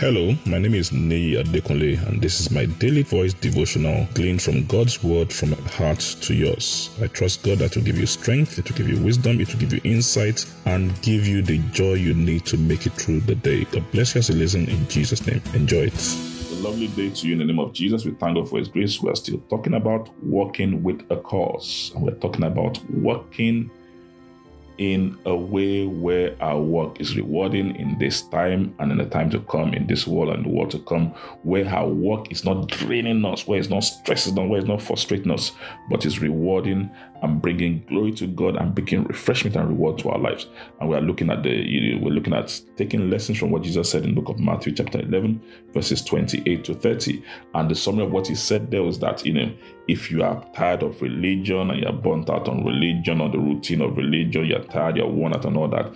Hello, my name is Nei Adekunle, and this is my daily voice devotional gleaned from God's word from my heart to yours. I trust God that will give you strength, it will give you wisdom, it will give you insight, and give you the joy you need to make it through the day. God bless you as you listen in Jesus' name. Enjoy it. A lovely day to you in the name of Jesus. We thank God for His grace. We are still talking about walking with a cause, and we're talking about walking in a way where our work is rewarding in this time and in the time to come, in this world and the world to come, where our work is not draining us, where it's not stressing us, where it's not frustrating us, but is rewarding and bringing glory to God and bringing refreshment and reward to our lives. And we are looking at the, we're looking at taking lessons from what Jesus said in the book of Matthew, chapter 11, verses 28 to 30. And the summary of what he said there was that, you know, if you are tired of religion and you're burnt out on religion or the routine of religion, you're tired, you're worn out, and all that.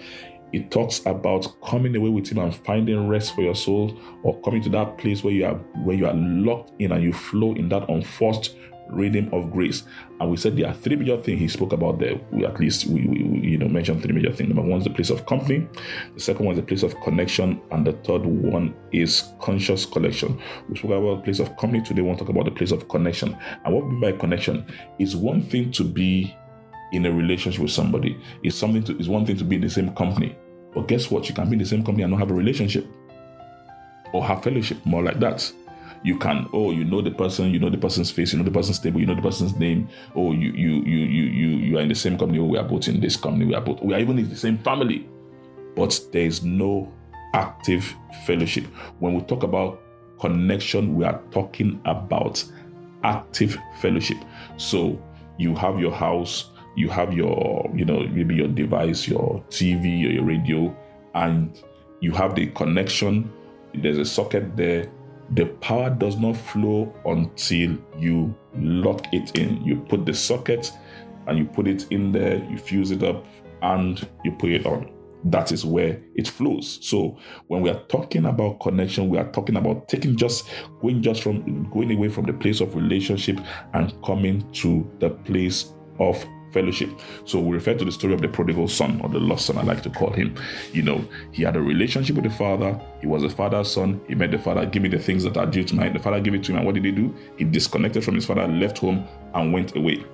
It talks about coming away with him and finding rest for your soul, or coming to that place where you are where you are locked in and you flow in that unforced rhythm of grace. And we said there are three major things he spoke about there. We at least we, we, we, you know mentioned three major things. Number one is the place of company, the second one is the place of connection, and the third one is conscious connection. We spoke about the place of company today. We want to talk about the place of connection. And what we mean by connection is one thing to be in a relationship with somebody. It's something to it's one thing to be in the same company. But guess what? You can be in the same company and not have a relationship or have fellowship, more like that you can oh you know the person you know the person's face you know the person's table you know the person's name oh you you you you you you are in the same company oh we are both in this company we are both we are even in the same family but there is no active fellowship when we talk about connection we are talking about active fellowship so you have your house you have your you know maybe your device your tv or your radio and you have the connection there's a socket there the power does not flow until you lock it in. You put the socket and you put it in there, you fuse it up, and you put it on. That is where it flows. So when we are talking about connection, we are talking about taking just going just from going away from the place of relationship and coming to the place of fellowship. So we refer to the story of the prodigal son or the lost son, I like to call him. You know, he had a relationship with the father. He was a father's son. He met the father, give me the things that are due to me. The father gave it to him. And what did he do? He disconnected from his father, left home, and went away.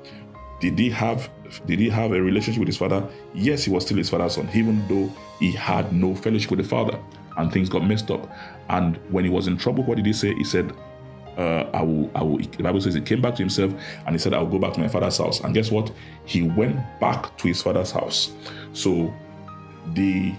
Did he have did he have a relationship with his father? Yes, he was still his father's son, even though he had no fellowship with the father and things got messed up. And when he was in trouble, what did he say? He said, uh, I will, I will, the Bible says he came back to himself and he said, I'll go back to my father's house. And guess what? He went back to his father's house. So the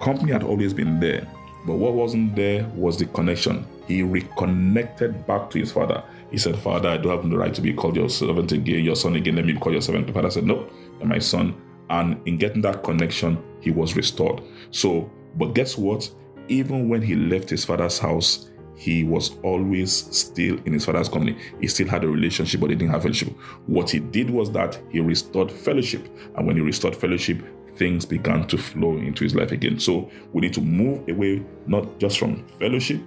company had always been there, but what wasn't there was the connection. He reconnected back to his father. He said, Father, I don't have the right to be called your servant again, your son again. Let me call your servant. The father said, No, you're my son. And in getting that connection, he was restored. So, but guess what? Even when he left his father's house, he was always still in his father's company. He still had a relationship, but he didn't have fellowship. What he did was that he restored fellowship. And when he restored fellowship, things began to flow into his life again. So we need to move away, not just from fellowship,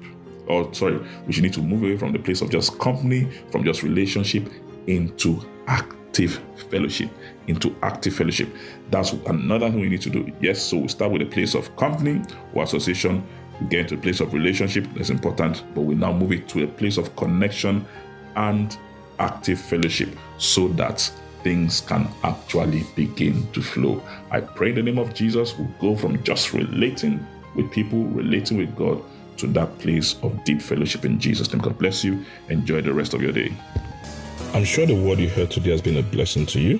or sorry, we should need to move away from the place of just company, from just relationship, into active fellowship. Into active fellowship. That's another thing we need to do. Yes, so we start with a place of company or association get into a place of relationship, that's important, but we now move it to a place of connection and active fellowship so that things can actually begin to flow. I pray in the name of Jesus, we'll go from just relating with people, relating with God, to that place of deep fellowship in Jesus' name. God bless you. Enjoy the rest of your day. I'm sure the word you heard today has been a blessing to you.